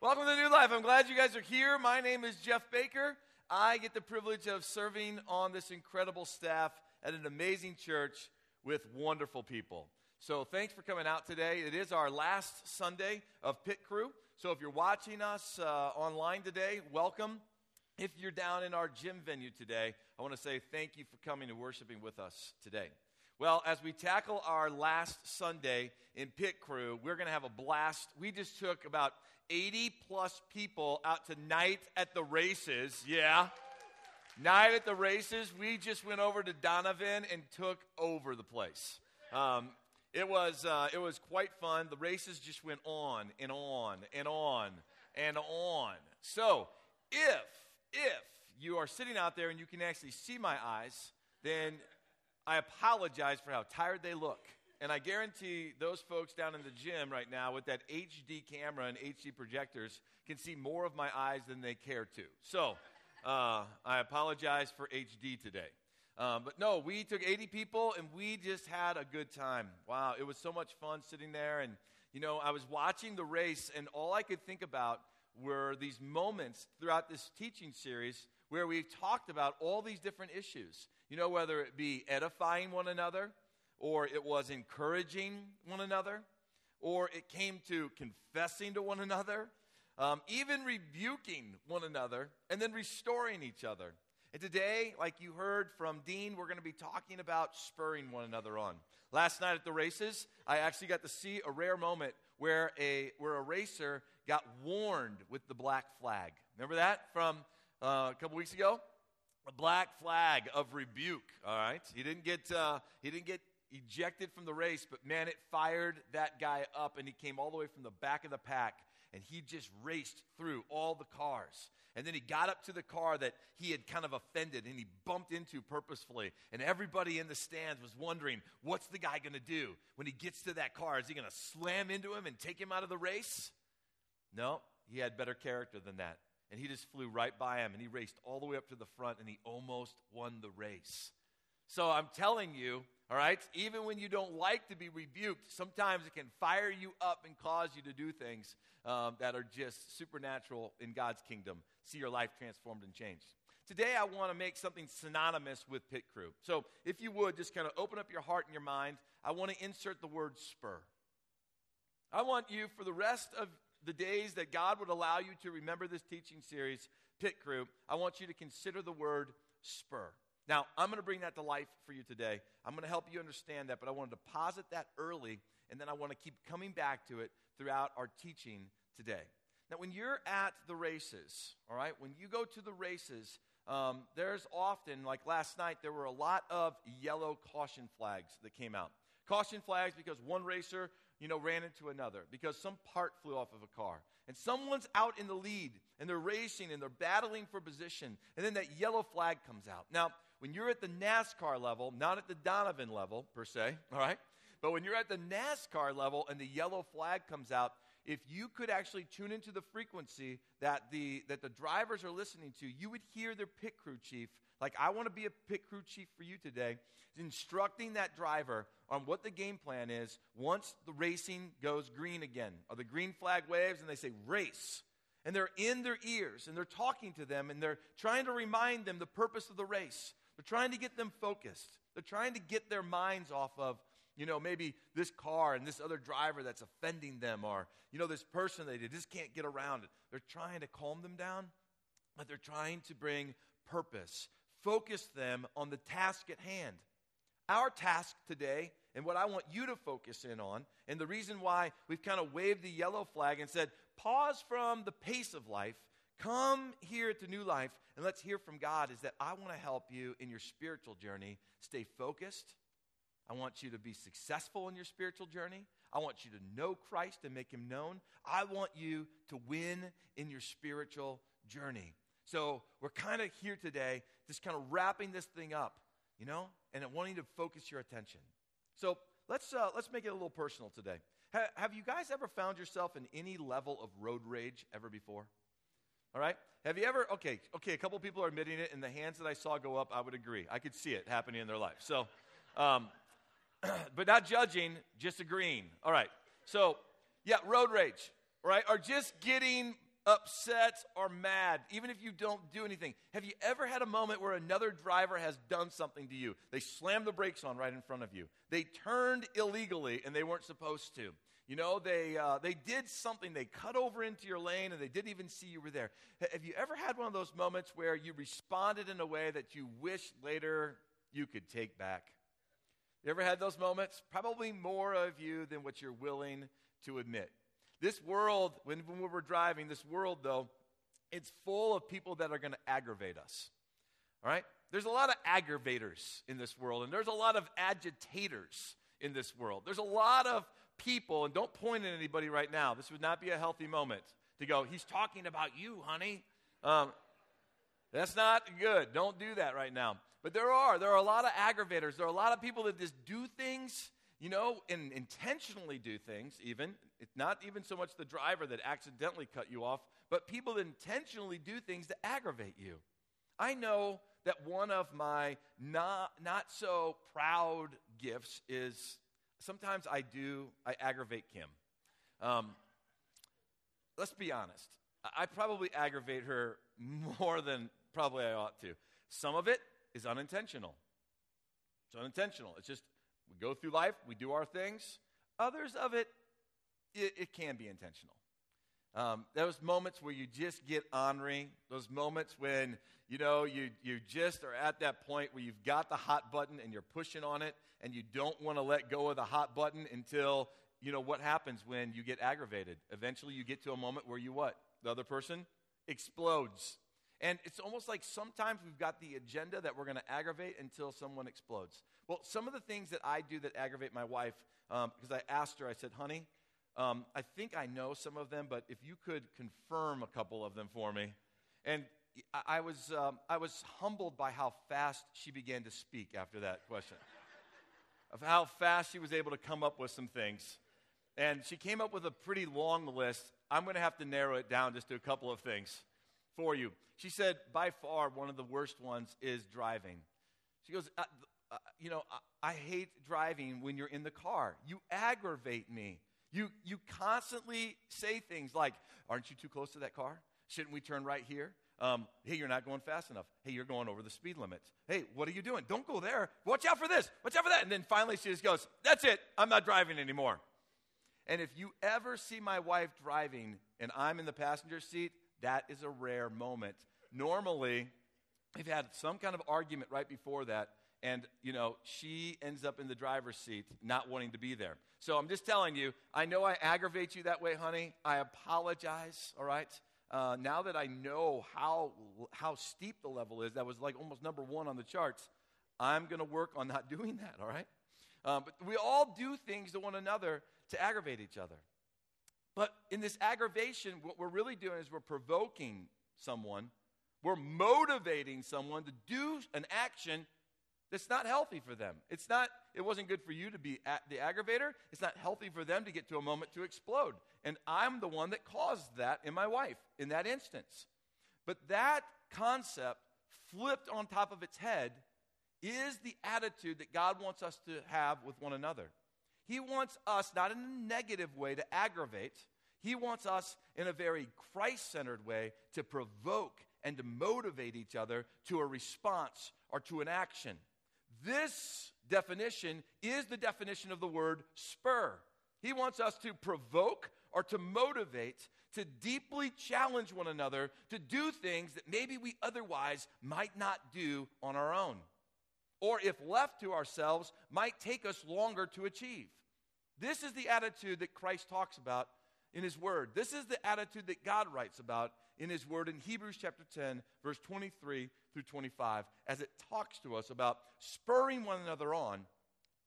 Welcome to New Life. I'm glad you guys are here. My name is Jeff Baker. I get the privilege of serving on this incredible staff at an amazing church with wonderful people. So thanks for coming out today. It is our last Sunday of Pit Crew. So if you're watching us uh, online today, welcome. If you're down in our gym venue today, I want to say thank you for coming and worshiping with us today. Well, as we tackle our last Sunday in Pit Crew, we're going to have a blast. We just took about 80 plus people out tonight at the races. Yeah. Night at the races, we just went over to Donovan and took over the place. Um, it was uh, it was quite fun. The races just went on and on and on and on. So if if you are sitting out there and you can actually see my eyes, then I apologize for how tired they look. And I guarantee those folks down in the gym right now with that HD camera and HD projectors can see more of my eyes than they care to. So uh, I apologize for HD today. Um, but no, we took 80 people and we just had a good time. Wow, it was so much fun sitting there. And, you know, I was watching the race and all I could think about were these moments throughout this teaching series where we've talked about all these different issues. You know, whether it be edifying one another, or it was encouraging one another, or it came to confessing to one another, um, even rebuking one another, and then restoring each other. And today, like you heard from Dean, we're going to be talking about spurring one another on. Last night at the races, I actually got to see a rare moment where a, where a racer got warned with the black flag. Remember that from uh, a couple weeks ago? A black flag of rebuke. All right, he didn't get uh, he didn't get ejected from the race, but man, it fired that guy up, and he came all the way from the back of the pack, and he just raced through all the cars. And then he got up to the car that he had kind of offended and he bumped into purposefully. And everybody in the stands was wondering, what's the guy going to do when he gets to that car? Is he going to slam into him and take him out of the race? No, he had better character than that. And he just flew right by him and he raced all the way up to the front and he almost won the race. So I'm telling you, all right, even when you don't like to be rebuked, sometimes it can fire you up and cause you to do things um, that are just supernatural in God's kingdom. See your life transformed and changed. Today, I want to make something synonymous with Pit Crew. So, if you would, just kind of open up your heart and your mind. I want to insert the word spur. I want you, for the rest of the days that God would allow you to remember this teaching series, Pit Crew, I want you to consider the word spur. Now, I'm going to bring that to life for you today. I'm going to help you understand that, but I want to deposit that early, and then I want to keep coming back to it throughout our teaching today. Now, when you're at the races, all right, when you go to the races, um, there's often, like last night, there were a lot of yellow caution flags that came out. Caution flags because one racer you know, ran into another because some part flew off of a car. And someone's out in the lead and they're racing and they're battling for position. And then that yellow flag comes out. Now, when you're at the NASCAR level, not at the Donovan level per se, all right? But when you're at the NASCAR level and the yellow flag comes out, if you could actually tune into the frequency that the, that the drivers are listening to, you would hear their pit crew chief, like I want to be a pit crew chief for you today, instructing that driver on what the game plan is once the racing goes green again, or the green flag waves and they say race. And they're in their ears and they're talking to them and they're trying to remind them the purpose of the race. They're trying to get them focused. They're trying to get their minds off of, you know, maybe this car and this other driver that's offending them or, you know, this person they just can't get around it. They're trying to calm them down, but they're trying to bring purpose, focus them on the task at hand. Our task today, and what I want you to focus in on, and the reason why we've kind of waved the yellow flag and said, pause from the pace of life, come here to New Life, and let's hear from God, is that I want to help you in your spiritual journey stay focused. I want you to be successful in your spiritual journey. I want you to know Christ and make him known. I want you to win in your spiritual journey. So we're kind of here today, just kind of wrapping this thing up you know, and wanting to focus your attention. So let's, uh, let's make it a little personal today. Ha- have you guys ever found yourself in any level of road rage ever before? All right? Have you ever, okay, okay, a couple people are admitting it, and the hands that I saw go up, I would agree. I could see it happening in their life. So, um, but not judging, just agreeing. All right. So, yeah, road rage, right? Or just getting upset, or mad, even if you don't do anything. Have you ever had a moment where another driver has done something to you? They slammed the brakes on right in front of you. They turned illegally and they weren't supposed to. You know, they, uh, they did something, they cut over into your lane and they didn't even see you were there. Have you ever had one of those moments where you responded in a way that you wish later you could take back? You ever had those moments? Probably more of you than what you're willing to admit. This world, when, when we're driving, this world, though, it's full of people that are going to aggravate us. All right? There's a lot of aggravators in this world, and there's a lot of agitators in this world. There's a lot of people, and don't point at anybody right now. This would not be a healthy moment to go, he's talking about you, honey. Um, that's not good. Don't do that right now. But there are. There are a lot of aggravators. There are a lot of people that just do things you know, and intentionally do things, even. It's not even so much the driver that accidentally cut you off, but people that intentionally do things to aggravate you. I know that one of my not, not so proud gifts is sometimes I do, I aggravate Kim. Um, let's be honest. I probably aggravate her more than probably I ought to. Some of it is unintentional. It's unintentional. It's just we go through life, we do our things. Others of it, it, it can be intentional. Um, those moments where you just get honoring, those moments when you know you, you just are at that point where you've got the hot button and you're pushing on it and you don't want to let go of the hot button until you know what happens when you get aggravated. Eventually you get to a moment where you what? The other person explodes. And it's almost like sometimes we've got the agenda that we're going to aggravate until someone explodes. Well, some of the things that I do that aggravate my wife, um, because I asked her, I said, honey, um, I think I know some of them, but if you could confirm a couple of them for me. And I, I was, um, I was humbled by how fast she began to speak after that question, of how fast she was able to come up with some things. And she came up with a pretty long list. I'm going to have to narrow it down just to a couple of things for you. She said, by far, one of the worst ones is driving. She goes, uh, uh, You know, I, I hate driving when you're in the car. You aggravate me. You, you constantly say things like, Aren't you too close to that car? Shouldn't we turn right here? Um, hey, you're not going fast enough. Hey, you're going over the speed limit. Hey, what are you doing? Don't go there. Watch out for this. Watch out for that. And then finally she just goes, That's it. I'm not driving anymore. And if you ever see my wife driving and I'm in the passenger seat, that is a rare moment. Normally, we've had some kind of argument right before that, and you know she ends up in the driver's seat not wanting to be there. So i'm just telling you i know i aggravate you that way honey. I apologize all right? Uh, now that i know how how steep the level is that was like almost number one on the charts i'm going to work on not doing that all right? Um, but we all do things to one another to aggravate each other. But in this aggravation, what we're really doing is we're provoking someone, we're motivating someone to do an action that's not healthy for them. It's not, it wasn't good for you to be the aggravator. It's not healthy for them to get to a moment to explode. And I'm the one that caused that in my wife in that instance. But that concept flipped on top of its head is the attitude that God wants us to have with one another. He wants us, not in a negative way, to aggravate. He wants us, in a very Christ centered way, to provoke and to motivate each other to a response or to an action. This definition is the definition of the word spur. He wants us to provoke or to motivate, to deeply challenge one another to do things that maybe we otherwise might not do on our own. Or if left to ourselves, might take us longer to achieve. This is the attitude that Christ talks about in His Word. This is the attitude that God writes about in His Word in Hebrews chapter 10, verse 23 through 25, as it talks to us about spurring one another on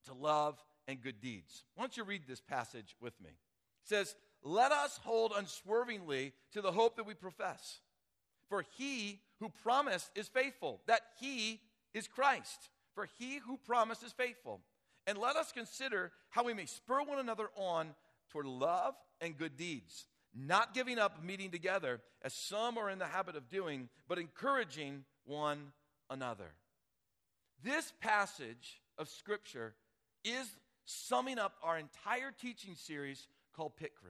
to love and good deeds. Why don't you read this passage with me? It says, Let us hold unswervingly to the hope that we profess. For he who promised is faithful, that he is Christ. For he who promised is faithful. And let us consider how we may spur one another on toward love and good deeds, not giving up meeting together, as some are in the habit of doing, but encouraging one another. This passage of Scripture is summing up our entire teaching series called Pit Crew.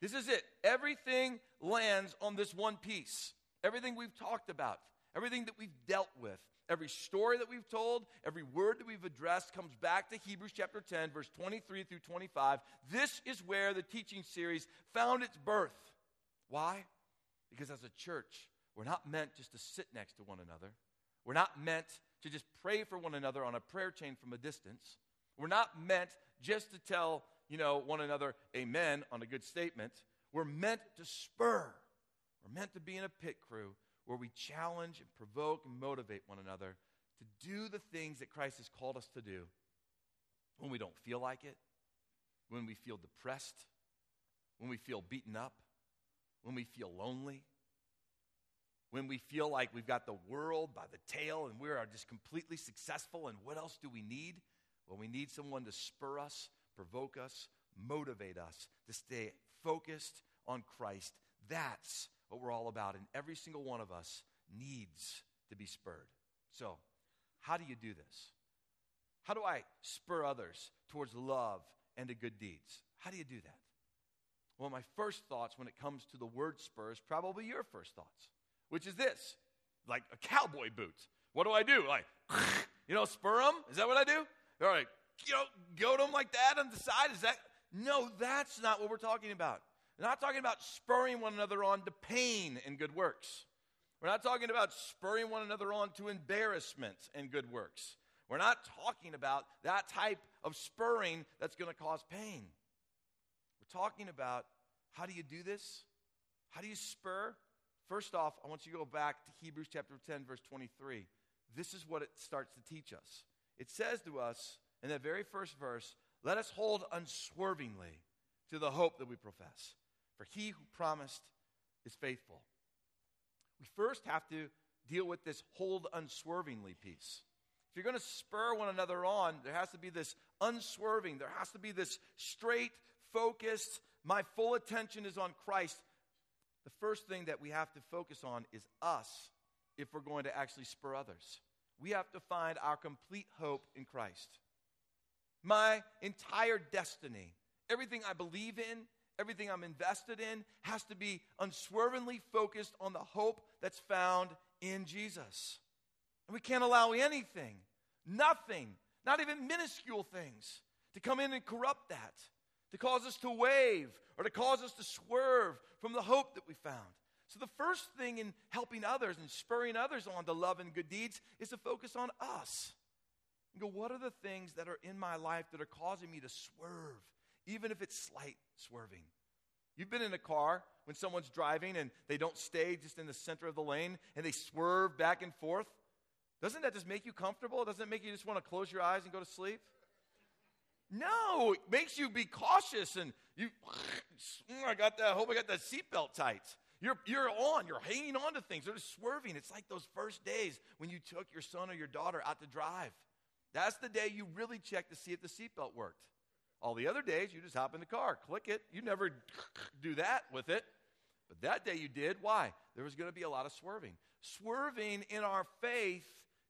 This is it. Everything lands on this one piece. Everything we've talked about, everything that we've dealt with, every story that we've told, every word that we've addressed comes back to Hebrews chapter 10, verse 23 through 25. This is where the teaching series found its birth. Why? Because as a church, we're not meant just to sit next to one another. We're not meant to just pray for one another on a prayer chain from a distance. We're not meant just to tell, you know, one another amen on a good statement. We're meant to spur. We're meant to be in a pit crew where we challenge and provoke and motivate one another to do the things that Christ has called us to do when we don't feel like it, when we feel depressed, when we feel beaten up, when we feel lonely, when we feel like we've got the world by the tail and we are just completely successful. And what else do we need? Well, we need someone to spur us, provoke us, motivate us to stay focused on Christ. That's what we're all about. And every single one of us needs to be spurred. So, how do you do this? How do I spur others towards love and to good deeds? How do you do that? Well, my first thoughts when it comes to the word spur is probably your first thoughts, which is this like a cowboy boot. What do I do? Like, you know, spur them? Is that what I do? All right, you know, go to them like that on the side? Is that? No, that's not what we're talking about. We're not talking about spurring one another on to pain and good works. We're not talking about spurring one another on to embarrassment and good works. We're not talking about that type of spurring that's going to cause pain. We're talking about how do you do this? How do you spur? First off, I want you to go back to Hebrews chapter 10, verse 23. This is what it starts to teach us. It says to us in that very first verse, let us hold unswervingly to the hope that we profess. For he who promised is faithful. We first have to deal with this hold unswervingly piece. If you're going to spur one another on, there has to be this unswerving, there has to be this straight, focused, my full attention is on Christ. The first thing that we have to focus on is us if we're going to actually spur others. We have to find our complete hope in Christ. My entire destiny, everything I believe in, everything I'm invested in has to be unswervingly focused on the hope that's found in Jesus. And we can't allow anything, nothing, not even minuscule things, to come in and corrupt that, to cause us to wave or to cause us to swerve from the hope that we found. So, the first thing in helping others and spurring others on to love and good deeds is to focus on us. And go, what are the things that are in my life that are causing me to swerve even if it's slight swerving. You've been in a car when someone's driving and they don't stay just in the center of the lane and they swerve back and forth. Doesn't that just make you comfortable? Doesn't it make you just want to close your eyes and go to sleep? No, it makes you be cautious and you, I got that, I hope I got that seatbelt tight. You're, you're on, you're hanging on to things, they're just swerving. It's like those first days when you took your son or your daughter out to drive. That's the day you really check to see if the seatbelt worked. All the other days, you just hop in the car, click it. You never do that with it. But that day you did. Why? There was going to be a lot of swerving. Swerving in our faith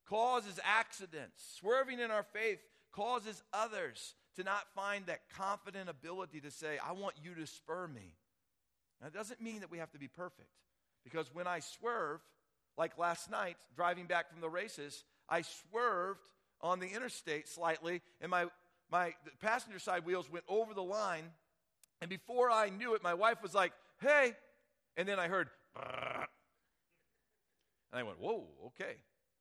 causes accidents. Swerving in our faith causes others to not find that confident ability to say, I want you to spur me. Now, it doesn't mean that we have to be perfect. Because when I swerve, like last night, driving back from the races, I swerved on the interstate slightly, and my my passenger side wheels went over the line, and before I knew it, my wife was like, hey. And then I heard, and I went, whoa, okay.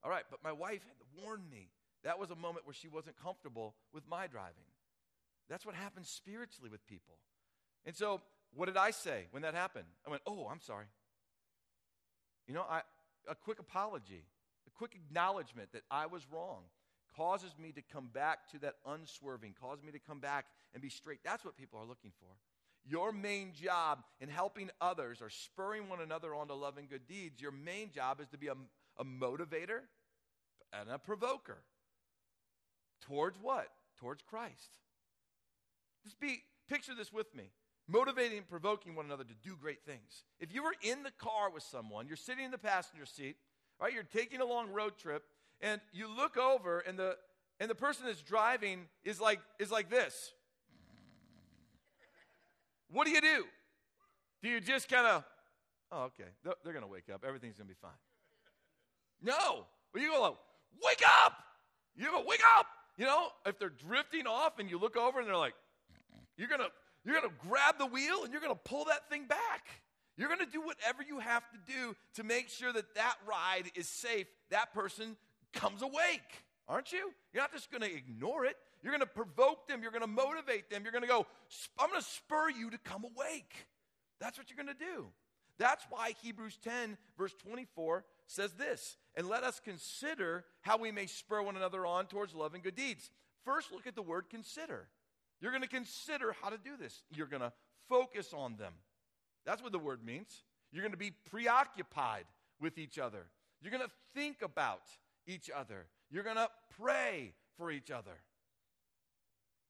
All right. But my wife had warned me. That was a moment where she wasn't comfortable with my driving. That's what happens spiritually with people. And so, what did I say when that happened? I went, oh, I'm sorry. You know, I, a quick apology, a quick acknowledgement that I was wrong causes me to come back to that unswerving, causes me to come back and be straight. That's what people are looking for. Your main job in helping others or spurring one another on to love and good deeds, your main job is to be a, a motivator and a provoker. Towards what? Towards Christ. Just be, picture this with me. Motivating and provoking one another to do great things. If you were in the car with someone, you're sitting in the passenger seat, right? You're taking a long road trip, and you look over and the and the person that's driving is like is like this what do you do Do you just kind of, oh, okay, they're, they're going to wake up. Everything's going to be fine. No. Well, you go, like, wake up. You go, wake up. You know, if they're drifting off and you look over and they're like, you're going to, you're going to grab the wheel and you're going to pull that thing back. You're going to do whatever you have to do to make sure that that ride is safe. That person comes awake, aren't you? You're not just going to ignore it. You're going to provoke them. You're going to motivate them. You're going to go, I'm going to spur you to come awake. That's what you're going to do. That's why Hebrews 10, verse 24, says this And let us consider how we may spur one another on towards love and good deeds. First, look at the word consider. You're going to consider how to do this, you're going to focus on them. That's what the word means. You're going to be preoccupied with each other. You're going to think about each other. You're going to pray for each other.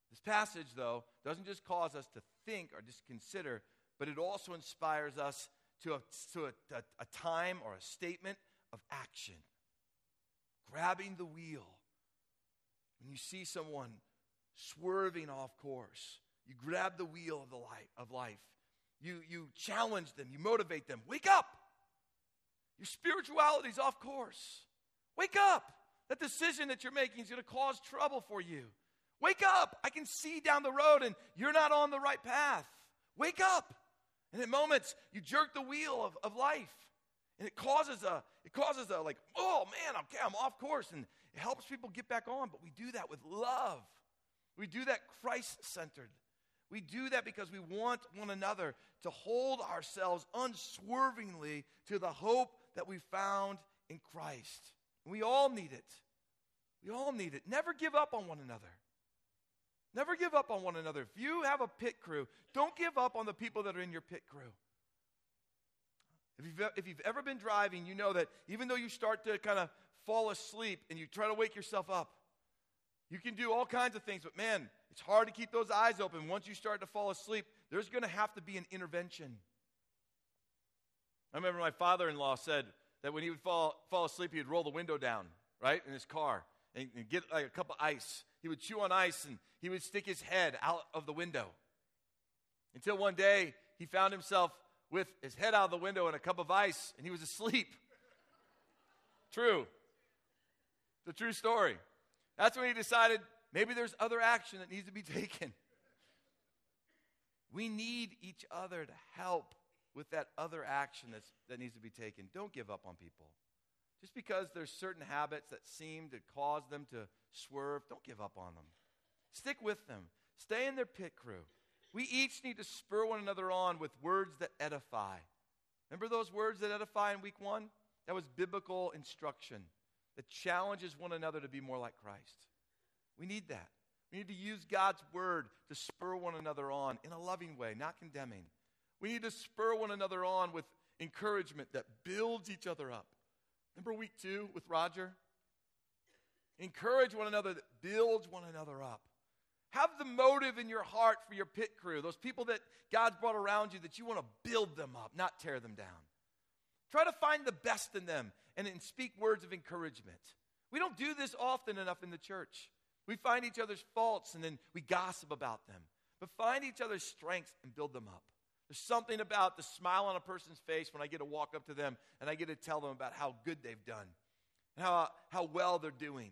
This passage, though, doesn't just cause us to think or just consider, but it also inspires us to a, to a, a, a time or a statement of action. Grabbing the wheel. When you see someone swerving off course, you grab the wheel of, the life, of life. You, you challenge them, you motivate them. Wake up! Your spirituality's off course. Wake up! That decision that you're making is going to cause trouble for you. Wake up! I can see down the road and you're not on the right path. Wake up! And at moments, you jerk the wheel of, of life. And it causes a, it causes a like, oh man, okay, I'm off course. And it helps people get back on, but we do that with love. We do that Christ centered. We do that because we want one another to hold ourselves unswervingly to the hope that we found in Christ. We all need it. We all need it. Never give up on one another. Never give up on one another. If you have a pit crew, don't give up on the people that are in your pit crew. If you've, if you've ever been driving, you know that even though you start to kind of fall asleep and you try to wake yourself up, you can do all kinds of things, but man, it's hard to keep those eyes open. Once you start to fall asleep, there's going to have to be an intervention. I remember my father in law said that when he would fall, fall asleep, he would roll the window down, right, in his car and, and get like a cup of ice. He would chew on ice and he would stick his head out of the window. Until one day, he found himself with his head out of the window and a cup of ice, and he was asleep. true. The true story. That's when he decided maybe there's other action that needs to be taken. We need each other to help with that other action that's, that needs to be taken. Don't give up on people. Just because there's certain habits that seem to cause them to swerve, don't give up on them. Stick with them. Stay in their pit crew. We each need to spur one another on with words that edify. Remember those words that edify in week one? That was biblical instruction that challenges one another to be more like Christ. We need that. We need to use God's word to spur one another on in a loving way, not condemning. We need to spur one another on with encouragement that builds each other up. Remember week two with Roger? Encourage one another that builds one another up. Have the motive in your heart for your pit crew, those people that God's brought around you, that you want to build them up, not tear them down. Try to find the best in them and, and speak words of encouragement. We don't do this often enough in the church. We find each other's faults and then we gossip about them. But find each other's strengths and build them up. There's something about the smile on a person's face when I get to walk up to them and I get to tell them about how good they've done and how, how well they're doing.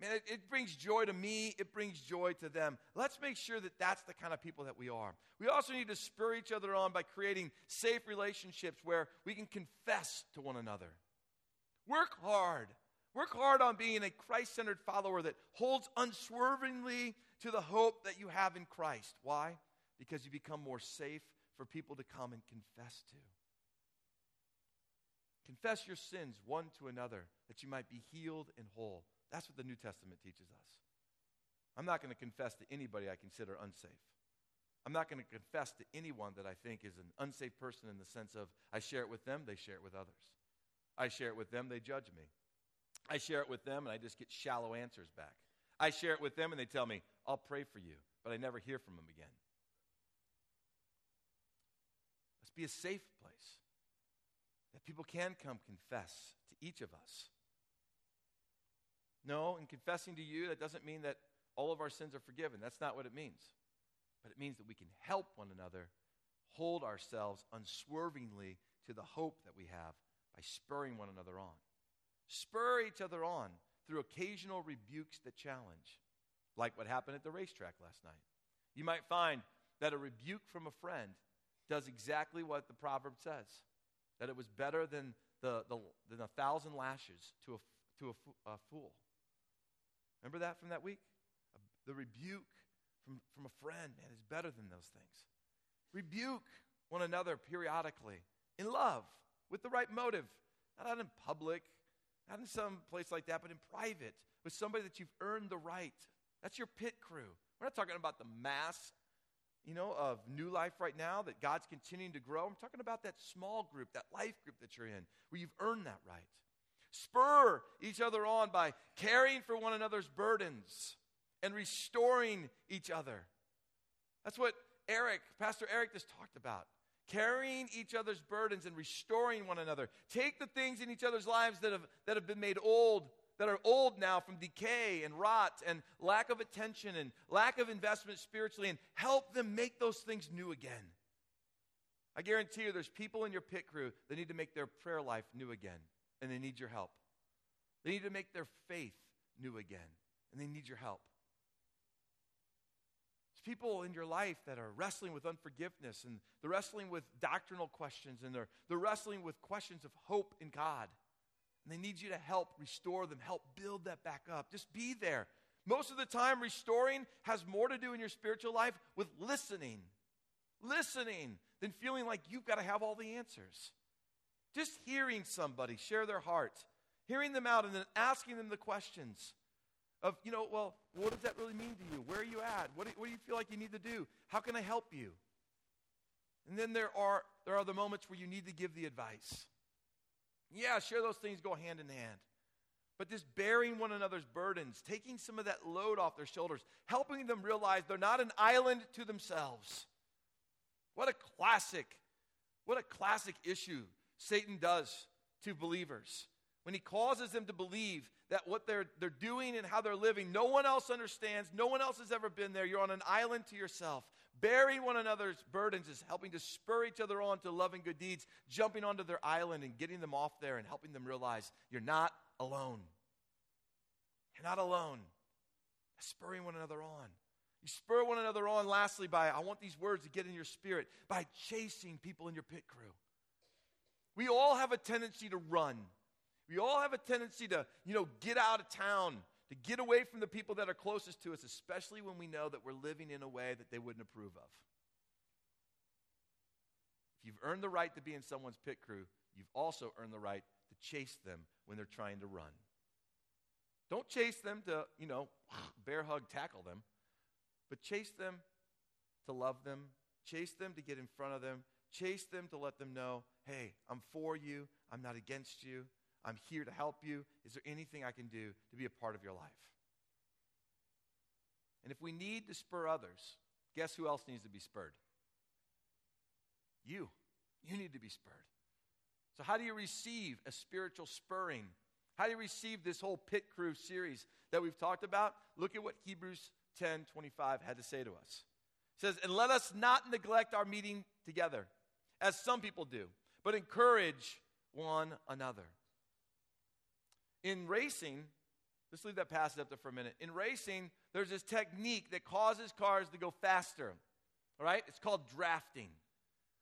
Man, it, it, brings joy to me. It brings joy to them. Let's make sure that that's the kind of people that we are. We also need to spur each other on by creating safe relationships where we can confess to one another. Work hard. Work hard on being a Christ centered follower that holds unswervingly to the hope that you have in Christ. Why? Because you become more safe for people to come and confess to. Confess your sins one to another that you might be healed and whole. That's what the New Testament teaches us. I'm not going to confess to anybody I consider unsafe. I'm not going to confess to anyone that I think is an unsafe person in the sense of I share it with them, they share it with others. I share it with them, they judge me. I share it with them, and I just get shallow answers back. I share it with them, and they tell me, I'll pray for you, but I never hear from them again. Let's be a safe place that people can come confess to each of us no, in confessing to you, that doesn't mean that all of our sins are forgiven. That's not what it means. But it means that we can help one another hold ourselves unswervingly to the hope that we have by spurring one another on. Spur each other on through occasional rebukes that challenge, like what happened at the racetrack last night. You might find that a rebuke from a friend does exactly what the proverb says that it was better than, the, the, than a thousand lashes to a, to a, a fool. Remember that from that week? The rebuke from, from a friend, man, is better than those things. Rebuke one another periodically in love, with the right motive, not out in public, not in some place like that, but in private, with somebody that you've earned the right. That's your pit crew. We're not talking about the mass, you know, of new life right now that God's continuing to grow. I'm talking about that small group, that life group that you're in, where you've earned that right. Spur each other on by caring for one another's burdens and restoring each other. That's what Eric, Pastor Eric, just talked about. Carrying each other's burdens and restoring one another. Take the things in each other's lives that have, that have been made old, that are old now from decay and rot and lack of attention and lack of investment spiritually, and help them make those things new again. I guarantee you there's people in your pit crew that need to make their prayer life new again, and they need your help. They need to make their faith new again, and they need your help There's people in your life that are wrestling with unforgiveness and they're wrestling with doctrinal questions and they're, they're wrestling with questions of hope in God. And they need you to help restore them, help build that back up. Just be there. Most of the time, restoring has more to do in your spiritual life with listening. Listening than feeling like you've got to have all the answers. Just hearing somebody share their heart, hearing them out, and then asking them the questions of, you know, well, what does that really mean to you? Where are you at? What do, what do you feel like you need to do? How can I help you? And then there are, there are the moments where you need to give the advice. Yeah, sure, those things go hand in hand. But this bearing one another's burdens, taking some of that load off their shoulders, helping them realize they're not an island to themselves. What a classic, what a classic issue Satan does to believers when he causes them to believe that what they're, they're doing and how they're living, no one else understands, no one else has ever been there. You're on an island to yourself. Bearing one another's burdens is helping to spur each other on to loving good deeds, jumping onto their island and getting them off there and helping them realize you're not alone. You're not alone. Spurring one another on. You spur one another on, lastly, by, I want these words to get in your spirit, by chasing people in your pit crew. We all have a tendency to run. We all have a tendency to, you know, get out of town, to get away from the people that are closest to us, especially when we know that we're living in a way that they wouldn't approve of. If you've earned the right to be in someone's pit crew, you've also earned the right to chase them when they're trying to run. Don't chase them to, you know, bear hug, tackle them, but chase them to love them, chase them to get in front of them, chase them to let them know, hey, I'm for you, I'm not against you, I'm here to help you. Is there anything I can do to be a part of your life? And if we need to spur others, guess who else needs to be spurred? You. You need to be spurred. So, how do you receive a spiritual spurring? How do you receive this whole pit crew series that we've talked about? Look at what Hebrews 10 25 had to say to us. It says, And let us not neglect our meeting together, as some people do, but encourage one another. In racing, let's leave that passage up there for a minute. In racing, there's this technique that causes cars to go faster. All right? It's called drafting,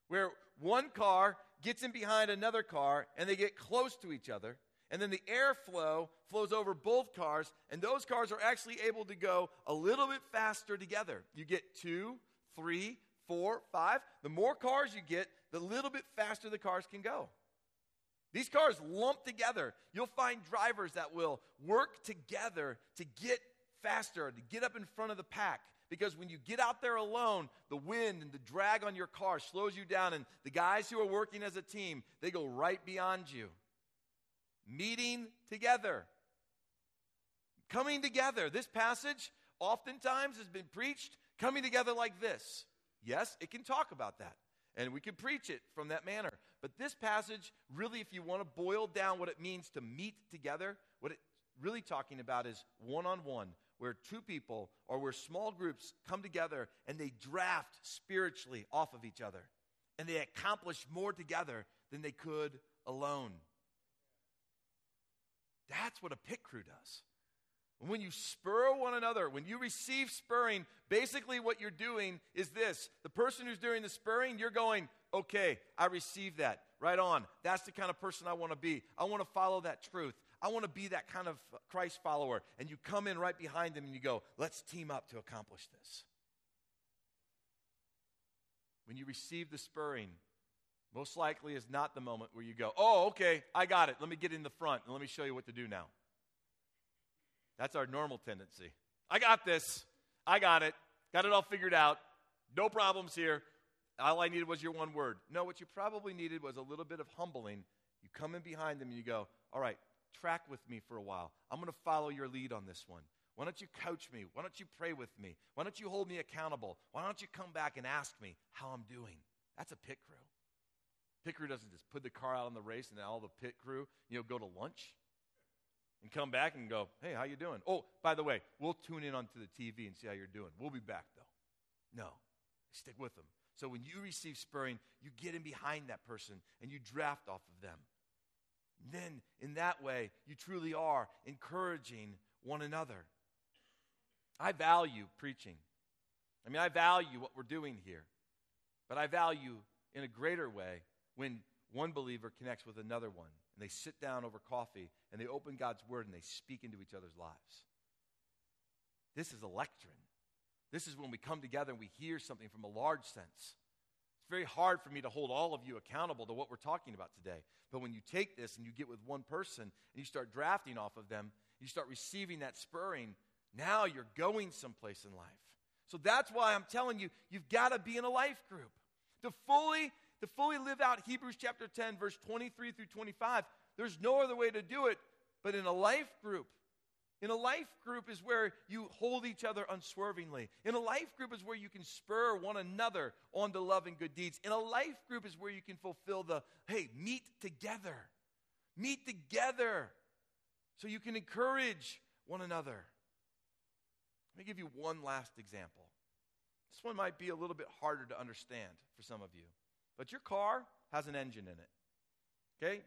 where one car gets in behind another car and they get close to each other. And then the airflow flows over both cars, and those cars are actually able to go a little bit faster together. You get two, three, four, five. The more cars you get, the little bit faster the cars can go. These cars lump together. You'll find drivers that will work together to get faster, to get up in front of the pack. Because when you get out there alone, the wind and the drag on your car slows you down, and the guys who are working as a team, they go right beyond you. Meeting together, coming together. This passage oftentimes has been preached coming together like this. Yes, it can talk about that, and we can preach it from that manner. But this passage, really, if you want to boil down what it means to meet together, what it's really talking about is one on one, where two people or where small groups come together and they draft spiritually off of each other. and they accomplish more together than they could alone. That's what a pit crew does. When you spur one another, when you receive spurring, basically what you're doing is this. The person who's doing the spurring, you're going, okay, I receive that. Right on. That's the kind of person I want to be. I want to follow that truth. I want to be that kind of Christ follower. And you come in right behind them and you go, let's team up to accomplish this. When you receive the spurring, most likely is not the moment where you go, oh, okay, I got it. Let me get in the front and let me show you what to do now. That's our normal tendency. I got this. I got it. Got it all figured out. No problems here. All I needed was your one word. No, what you probably needed was a little bit of humbling. You come in behind them and you go, All right, track with me for a while. I'm going to follow your lead on this one. Why don't you coach me? Why don't you pray with me? Why don't you hold me accountable? Why don't you come back and ask me how I'm doing? That's a pit crew. Pit crew doesn't just put the car out on the race and all the pit crew, you know, go to lunch and come back and go, hey, how you doing? Oh, by the way, we'll tune in onto the TV and see how you're doing. We'll be back, though. No, stick with them. So when you receive spurring, you get in behind that person and you draft off of them. Then, in that way, you truly are encouraging one another. I value preaching. I mean, I value what we're doing here. But I value in a greater way when one believer connects with another one and they sit down over coffee and they open God's word and they speak into each other's lives. This is a lectern. This is when we come together and we hear something from a large sense. It's very hard for me to hold all of you accountable to what we're talking about today. But when you take this and you get with one person and you start drafting off of them, you start receiving that spurring, now you're going someplace in life. So that's why I'm telling you, you've got to be in a life group. To fully, to fully live out Hebrews chapter 10, verse 23 through 25, there's no other way to do it but in a life group. In a life group is where you hold each other unswervingly. In a life group is where you can spur one another on to love and good deeds. In a life group is where you can fulfill the hey, meet together. Meet together so you can encourage one another. Let me give you one last example. This one might be a little bit harder to understand for some of you, but your car has an engine in it. Okay?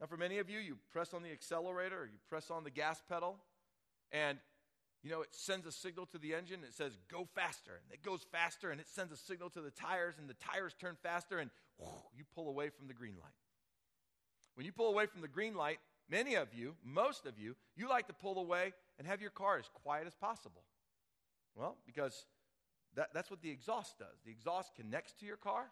Now, for many of you, you press on the accelerator or you press on the gas pedal, and you know, it sends a signal to the engine. It says, go faster. And it goes faster, and it sends a signal to the tires, and the tires turn faster, and whoosh, you pull away from the green light. When you pull away from the green light, many of you, most of you, you like to pull away and have your car as quiet as possible. Well, because that, that's what the exhaust does. The exhaust connects to your car,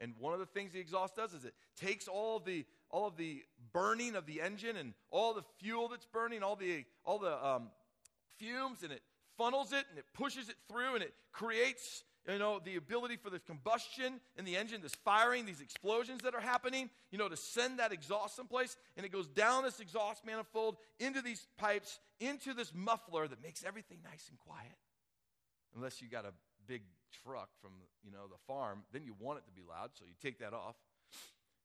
and one of the things the exhaust does is it takes all the all of the burning of the engine and all the fuel that's burning, all the all the um, fumes, and it funnels it and it pushes it through and it creates you know the ability for this combustion in the engine this firing these explosions that are happening you know to send that exhaust someplace. And it goes down this exhaust manifold into these pipes into this muffler that makes everything nice and quiet. Unless you got a big truck from you know the farm then you want it to be loud so you take that off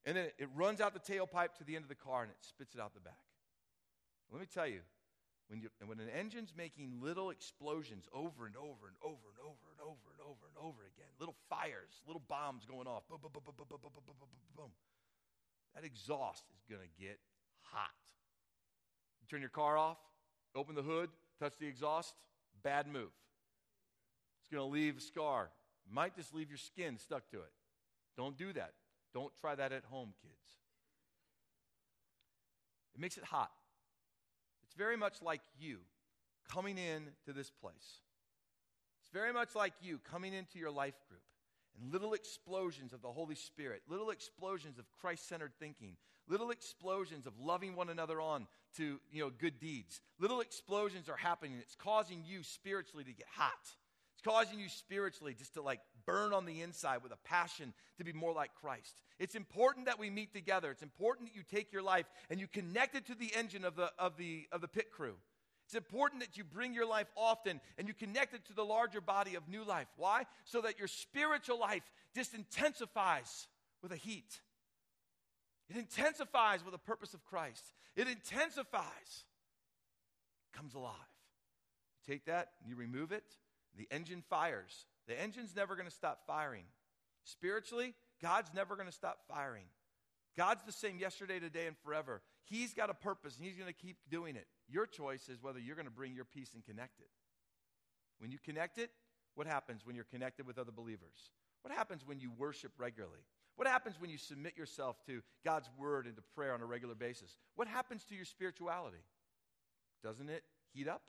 and then it runs out the tailpipe to the end of the car and it spits it out the back. Let me tell you, when, you, when an engine's making little explosions over and over and over and over and over and over and over again, little fires, little bombs going off, boom, boom, boom, boom, boom, boom, boom, boom, boom, boom, that exhaust is going to get hot. You turn your car off, open the hood, touch the exhaust, bad move. Going to leave a scar. Might just leave your skin stuck to it. Don't do that. Don't try that at home, kids. It makes it hot. It's very much like you coming in to this place. It's very much like you coming into your life group and little explosions of the Holy Spirit, little explosions of Christ centered thinking, little explosions of loving one another on to you know, good deeds. Little explosions are happening. It's causing you spiritually to get hot causing you spiritually just to like burn on the inside with a passion to be more like Christ. It's important that we meet together. It's important that you take your life and you connect it to the engine of the, of the, of the pit crew. It's important that you bring your life often and you connect it to the larger body of new life. Why? So that your spiritual life just intensifies with a heat. It intensifies with the purpose of Christ. It intensifies, comes alive. You take that and you remove it, the engine fires. The engine's never going to stop firing. Spiritually, God's never going to stop firing. God's the same yesterday, today, and forever. He's got a purpose, and He's going to keep doing it. Your choice is whether you're going to bring your peace and connect it. When you connect it, what happens when you're connected with other believers? What happens when you worship regularly? What happens when you submit yourself to God's word and to prayer on a regular basis? What happens to your spirituality? Doesn't it heat up?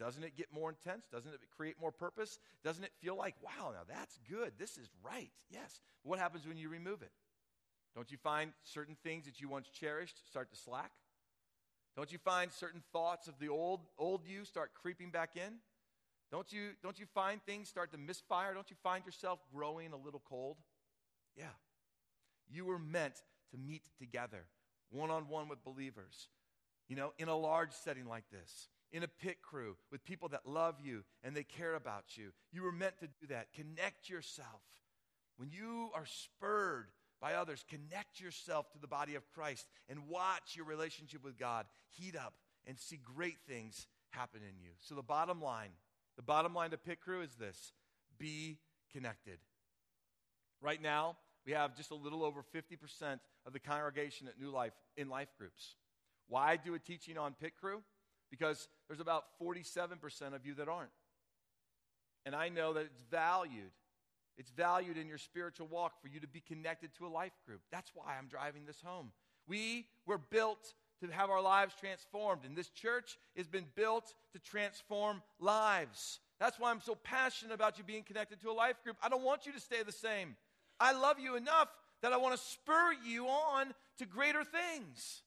Doesn't it get more intense? Doesn't it create more purpose? Doesn't it feel like, wow, now that's good. This is right. Yes. What happens when you remove it? Don't you find certain things that you once cherished start to slack? Don't you find certain thoughts of the old, old you start creeping back in? Don't you, don't you find things start to misfire? Don't you find yourself growing a little cold? Yeah. You were meant to meet together, one on one with believers, you know, in a large setting like this, in a pit crew with people that love you and they care about you. You were meant to do that. Connect yourself. When you are spurred by others, connect yourself to the body of Christ and watch your relationship with God heat up and see great things happen in you. So, the bottom line, the bottom line to Pit Crew is this be connected. Right now, we have just a little over 50% of the congregation at New Life in life groups. Why do a teaching on Pit Crew? Because there's about 47% of you that aren't. And I know that it's valued. It's valued in your spiritual walk for you to be connected to a life group. That's why I'm driving this home. We were built to have our lives transformed, and this church has been built to transform lives. That's why I'm so passionate about you being connected to a life group. I don't want you to stay the same. I love you enough that I want to spur you on to greater things.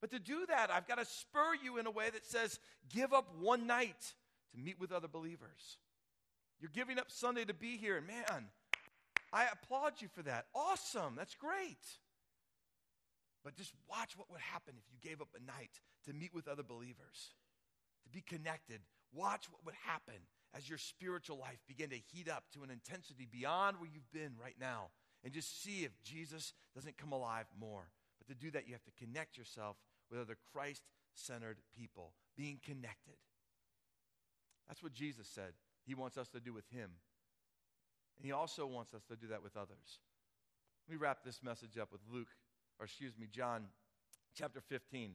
But to do that, I've got to spur you in a way that says, give up one night to meet with other believers. You're giving up Sunday to be here, and man, I applaud you for that. Awesome. That's great. But just watch what would happen if you gave up a night to meet with other believers, to be connected. Watch what would happen as your spiritual life began to heat up to an intensity beyond where you've been right now. And just see if Jesus doesn't come alive more. But to do that, you have to connect yourself with other Christ centered people, being connected. That's what Jesus said he wants us to do with him. And he also wants us to do that with others. Let me wrap this message up with Luke, or excuse me, John chapter 15,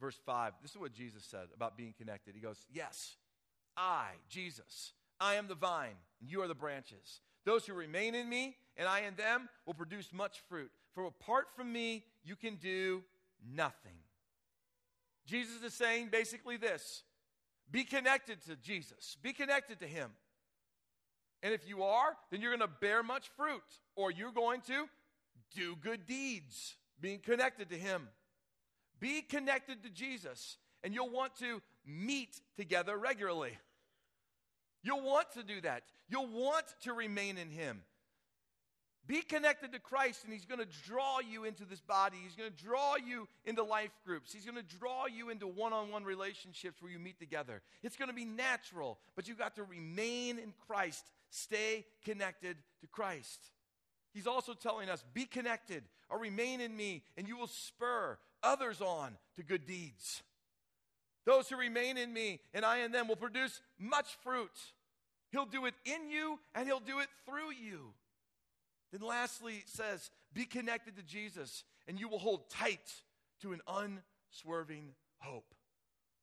verse 5. This is what Jesus said about being connected. He goes, Yes, I, Jesus, I am the vine, and you are the branches. Those who remain in me and I in them will produce much fruit. For apart from me, you can do nothing. Jesus is saying basically this be connected to Jesus, be connected to Him. And if you are, then you're going to bear much fruit, or you're going to do good deeds, being connected to Him. Be connected to Jesus, and you'll want to meet together regularly. You'll want to do that. You'll want to remain in Him. Be connected to Christ, and He's going to draw you into this body. He's going to draw you into life groups. He's going to draw you into one on one relationships where you meet together. It's going to be natural, but you've got to remain in Christ. Stay connected to Christ. He's also telling us be connected or remain in me, and you will spur others on to good deeds. Those who remain in me and I in them will produce much fruit. He'll do it in you, and He'll do it through you. Then, lastly, it says, Be connected to Jesus, and you will hold tight to an unswerving hope.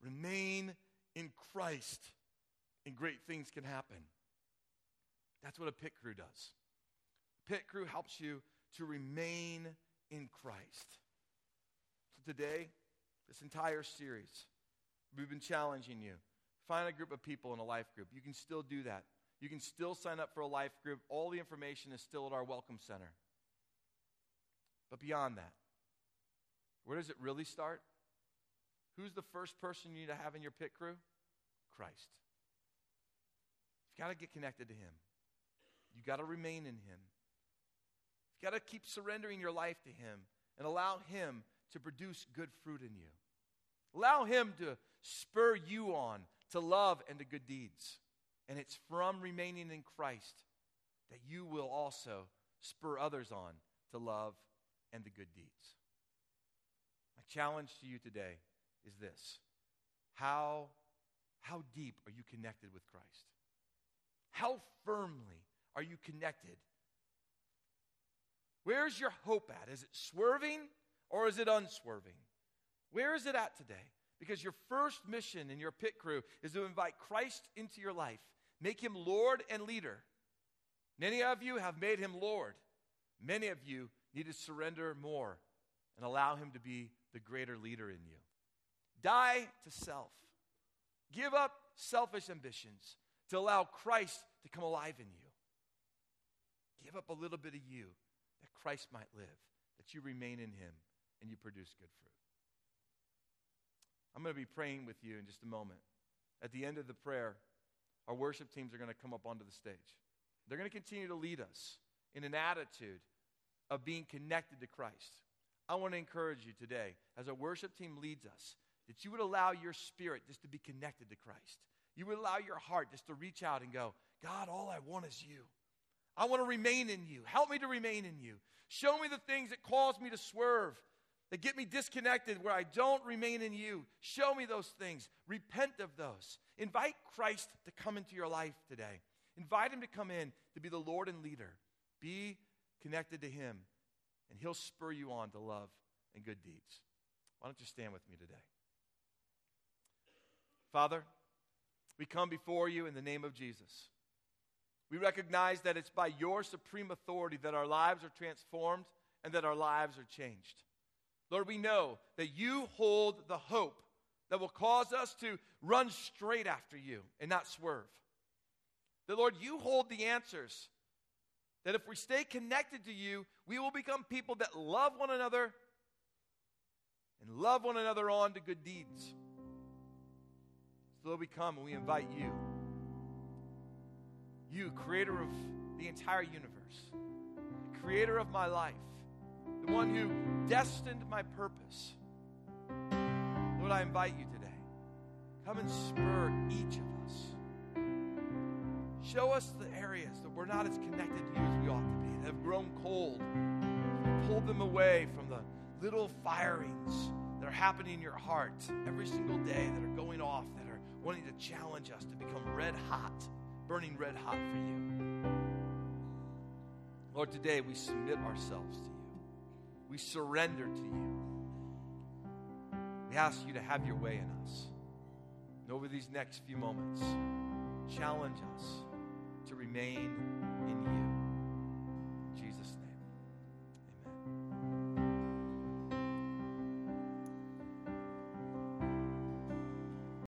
Remain in Christ, and great things can happen. That's what a pit crew does. Pit crew helps you to remain in Christ. So, today, this entire series, we've been challenging you. Find a group of people in a life group. You can still do that. You can still sign up for a life group. All the information is still at our Welcome Center. But beyond that, where does it really start? Who's the first person you need to have in your pit crew? Christ. You've got to get connected to Him. You've got to remain in Him. You've got to keep surrendering your life to Him and allow Him to produce good fruit in you. Allow Him to spur you on to love and to good deeds. And it's from remaining in Christ that you will also spur others on to love and the good deeds. My challenge to you today is this How, how deep are you connected with Christ? How firmly are you connected Where's your hope at? Is it swerving or is it unswerving? Where is it at today? Because your first mission in your pit crew is to invite Christ into your life, make him Lord and leader. Many of you have made him Lord. Many of you need to surrender more and allow him to be the greater leader in you. Die to self. Give up selfish ambitions to allow Christ to come alive in you. Give up a little bit of you that Christ might live, that you remain in him and you produce good fruit. I'm going to be praying with you in just a moment. At the end of the prayer, our worship teams are going to come up onto the stage. They're going to continue to lead us in an attitude of being connected to Christ. I want to encourage you today, as our worship team leads us, that you would allow your spirit just to be connected to Christ. You would allow your heart just to reach out and go, God, all I want is you. I want to remain in you. Help me to remain in you. Show me the things that cause me to swerve that get me disconnected where I don't remain in you. Show me those things. Repent of those. Invite Christ to come into your life today. Invite him to come in to be the Lord and leader. Be connected to him, and he'll spur you on to love and good deeds. Why don't you stand with me today? Father, we come before you in the name of Jesus. We recognize that it's by your supreme authority that our lives are transformed and that our lives are changed. Lord, we know that you hold the hope that will cause us to run straight after you and not swerve. That, Lord, you hold the answers. That if we stay connected to you, we will become people that love one another and love one another on to good deeds. So, Lord, we come and we invite you, you, creator of the entire universe, creator of my life the one who destined my purpose. Lord, I invite you today. Come and spur each of us. Show us the areas that we're not as connected to you as we ought to be, that have grown cold. Pull them away from the little firings that are happening in your heart every single day that are going off, that are wanting to challenge us to become red hot, burning red hot for you. Lord, today we submit ourselves to you. We surrender to you. We ask you to have your way in us. And over these next few moments, challenge us to remain.